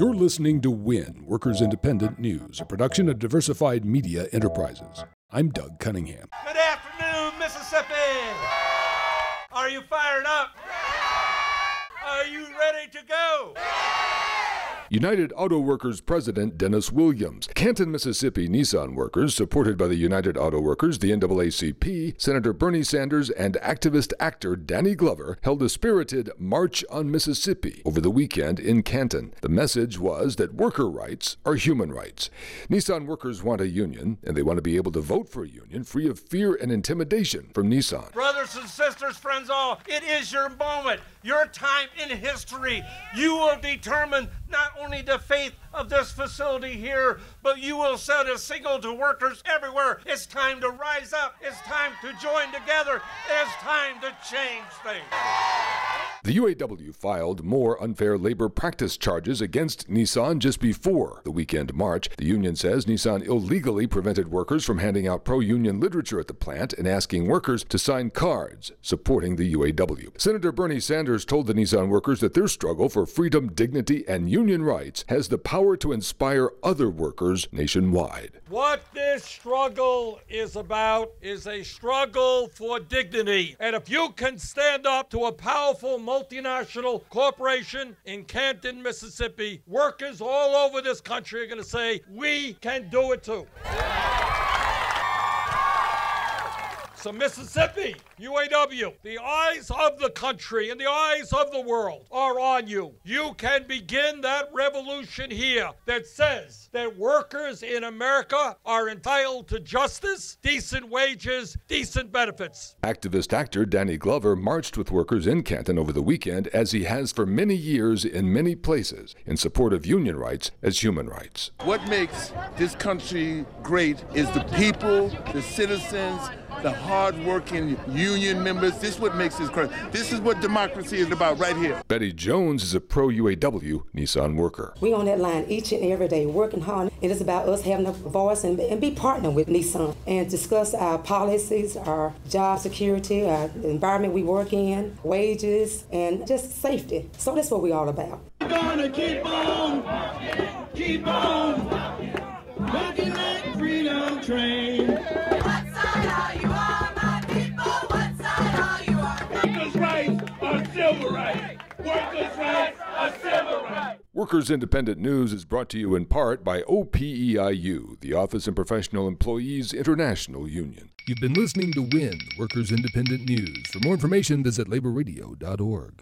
You're listening to WIN, Workers Independent News, a production of Diversified Media Enterprises. I'm Doug Cunningham. Good afternoon, Mississippi. Are you fired up? Are you ready to go? United Auto Workers President Dennis Williams, Canton, Mississippi Nissan workers, supported by the United Auto Workers, the NAACP, Senator Bernie Sanders, and activist actor Danny Glover held a spirited March on Mississippi over the weekend in Canton. The message was that worker rights are human rights. Nissan workers want a union, and they want to be able to vote for a union free of fear and intimidation from Nissan. Brothers and sisters, friends all, it is your moment, your time in history. You will determine not only the fate of this facility here, but you will send a signal to workers everywhere. It's time to rise up. It's time to join together. It's time to change things. The UAW filed more unfair labor practice charges against Nissan just before the weekend march. The union says Nissan illegally prevented workers from handing out pro union literature at the plant and asking workers to sign cards supporting the UAW. Senator Bernie Sanders told the Nissan workers that their struggle for freedom, dignity, and union rights has the power to inspire other workers nationwide. What this struggle is about is a struggle for dignity. And if you can stand up to a powerful multinational corporation in Canton, Mississippi, workers all over this country are going to say, we can do it too. So, Mississippi, UAW, the eyes of the country and the eyes of the world are on you. You can begin that revolution here that says that workers in America are entitled to justice, decent wages, decent benefits. Activist actor Danny Glover marched with workers in Canton over the weekend, as he has for many years in many places, in support of union rights as human rights. What makes this country great is the people, the citizens, the hard-working union members. This is what makes this great. This is what democracy is about right here. Betty Jones is a pro UAW Nissan worker. We on that line each and every day, working hard. It is about us having a voice and, and be partner with Nissan and discuss our policies, our job security, our environment we work in, wages, and just safety. So that's what we're all about. We're gonna keep on, keep on, rocking that freedom train. Workers' rights are civil rights. Workers Independent News is brought to you in part by OPEIU, the Office and Professional Employees International Union. You've been listening to WIN, Workers Independent News. For more information, visit laborradio.org.